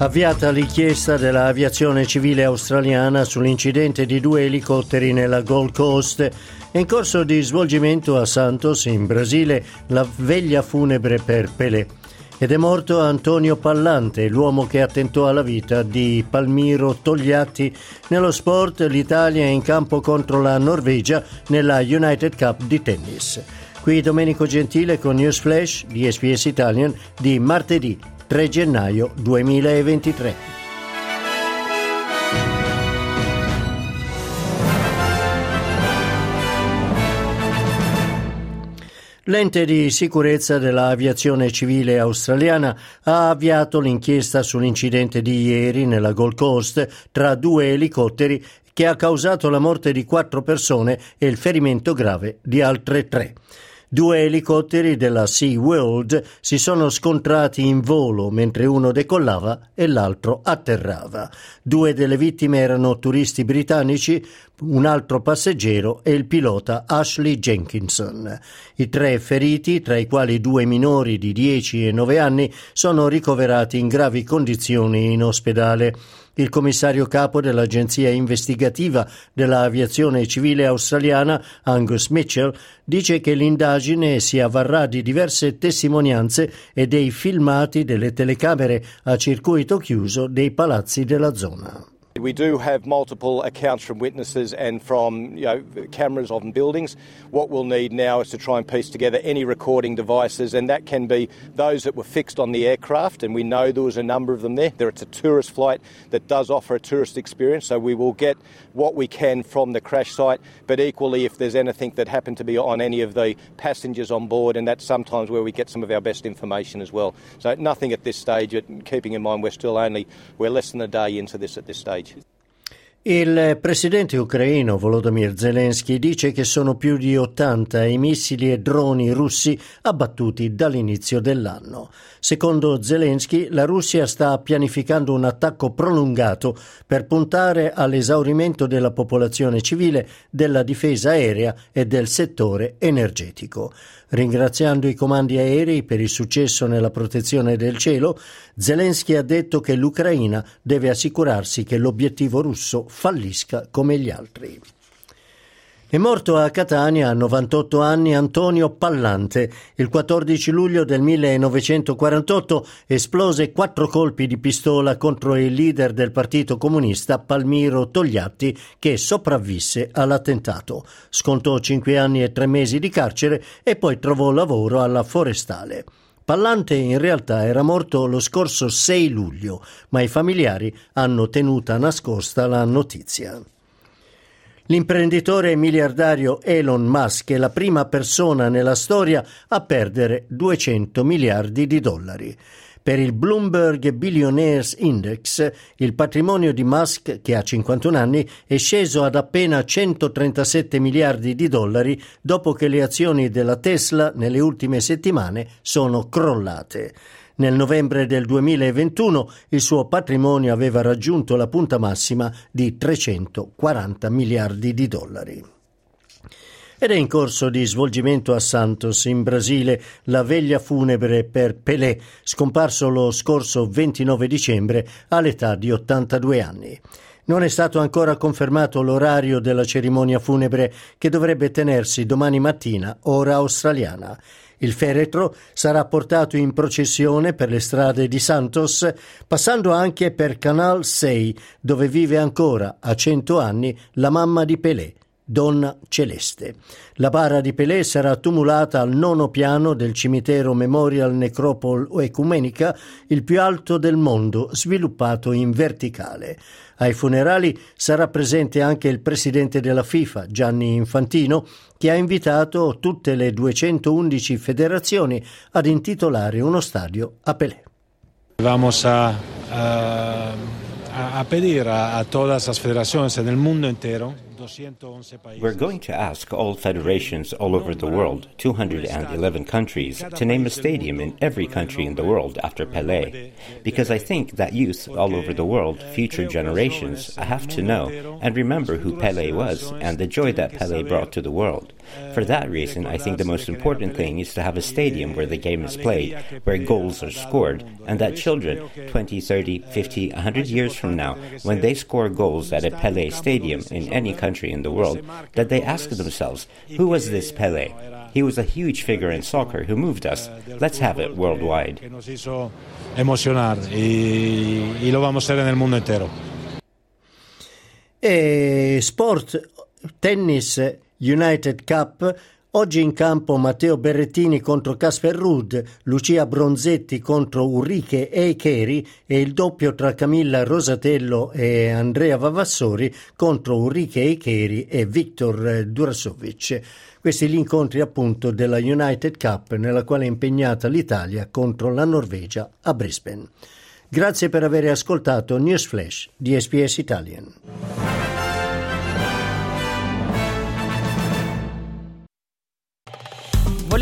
Avviata l'inchiesta dell'aviazione civile australiana sull'incidente di due elicotteri nella Gold Coast, è in corso di svolgimento a Santos, in Brasile, la veglia funebre per Pelé. Ed è morto Antonio Pallante, l'uomo che attentò alla vita di Palmiro Togliatti. Nello sport l'Italia è in campo contro la Norvegia nella United Cup di tennis. Qui Domenico Gentile con News Flash di SPS Italian di martedì 3 gennaio 2023. L'ente di sicurezza dell'aviazione civile australiana ha avviato l'inchiesta sull'incidente di ieri nella Gold Coast tra due elicotteri che ha causato la morte di quattro persone e il ferimento grave di altre tre. Due elicotteri della Sea World si sono scontrati in volo mentre uno decollava e l'altro atterrava. Due delle vittime erano turisti britannici, un altro passeggero e il pilota Ashley Jenkinson. I tre feriti, tra i quali due minori di 10 e 9 anni, sono ricoverati in gravi condizioni in ospedale. Il commissario capo dell'agenzia investigativa dell'aviazione civile australiana, Angus Mitchell, dice che l'indagine si avvarrà di diverse testimonianze e dei filmati delle telecamere a circuito chiuso dei palazzi della zona. We do have multiple accounts from witnesses and from you know, cameras on buildings. What we'll need now is to try and piece together any recording devices, and that can be those that were fixed on the aircraft, and we know there was a number of them there. There it's a tourist flight that does offer a tourist experience, so we will get what we can from the crash site. But equally, if there's anything that happened to be on any of the passengers on board, and that's sometimes where we get some of our best information as well. So nothing at this stage. Keeping in mind we're still only we're less than a day into this at this stage. Il presidente ucraino Volodymyr Zelensky dice che sono più di 80 i missili e droni russi abbattuti dall'inizio dell'anno. Secondo Zelensky, la Russia sta pianificando un attacco prolungato per puntare all'esaurimento della popolazione civile, della difesa aerea e del settore energetico. Ringraziando i comandi aerei per il successo nella protezione del cielo, Zelensky ha detto che l'Ucraina deve assicurarsi che l'obiettivo russo fallisca come gli altri. È morto a Catania a 98 anni Antonio Pallante. Il 14 luglio del 1948 esplose quattro colpi di pistola contro il leader del Partito Comunista Palmiro Togliatti che sopravvisse all'attentato. Scontò cinque anni e tre mesi di carcere e poi trovò lavoro alla Forestale. Pallante in realtà era morto lo scorso 6 luglio, ma i familiari hanno tenuta nascosta la notizia. L'imprenditore miliardario Elon Musk è la prima persona nella storia a perdere 200 miliardi di dollari. Per il Bloomberg Billionaires Index, il patrimonio di Musk, che ha 51 anni, è sceso ad appena 137 miliardi di dollari dopo che le azioni della Tesla nelle ultime settimane sono crollate. Nel novembre del 2021 il suo patrimonio aveva raggiunto la punta massima di 340 miliardi di dollari. Ed è in corso di svolgimento a Santos, in Brasile, la veglia funebre per Pelé, scomparso lo scorso 29 dicembre all'età di 82 anni. Non è stato ancora confermato l'orario della cerimonia funebre che dovrebbe tenersi domani mattina, ora australiana. Il feretro sarà portato in processione per le strade di Santos, passando anche per Canal 6, dove vive ancora, a cento anni, la mamma di Pelé, Donna Celeste. La bara di Pelé sarà tumulata al nono piano del cimitero Memorial Necropole Ecumenica, il più alto del mondo, sviluppato in verticale. Ai funerali sarà presente anche il presidente della FIFA, Gianni Infantino, che ha invitato tutte le 211 federazioni ad intitolare uno stadio a Pelé. Vamos a, a, a pedir a, a todas las federaciones en el mundo entero We're going to ask all federations all over the world, 211 countries, to name a stadium in every country in the world after Pelé. Because I think that youth all over the world, future generations, have to know and remember who Pelé was and the joy that Pelé brought to the world. For that reason, I think the most important thing is to have a stadium where the game is played, where goals are scored, and that children, 20, 30, 50, 100 years from now, when they score goals at a Pelé stadium in any country in the world, that they ask themselves, who was this Pelé? He was a huge figure in soccer who moved us. Let's have it worldwide. Emocionar y, y lo vamos a hacer en el mundo entero. E sport, tennis United Cup, oggi in campo Matteo Berrettini contro Casper Rudd, Lucia Bronzetti contro Ulrike Eicheri e il doppio tra Camilla Rosatello e Andrea Vavassori contro Ulrike Eicheri e Viktor Durasovic. Questi gli incontri appunto della United Cup nella quale è impegnata l'Italia contro la Norvegia a Brisbane. Grazie per aver ascoltato News Flash di SPS Italian.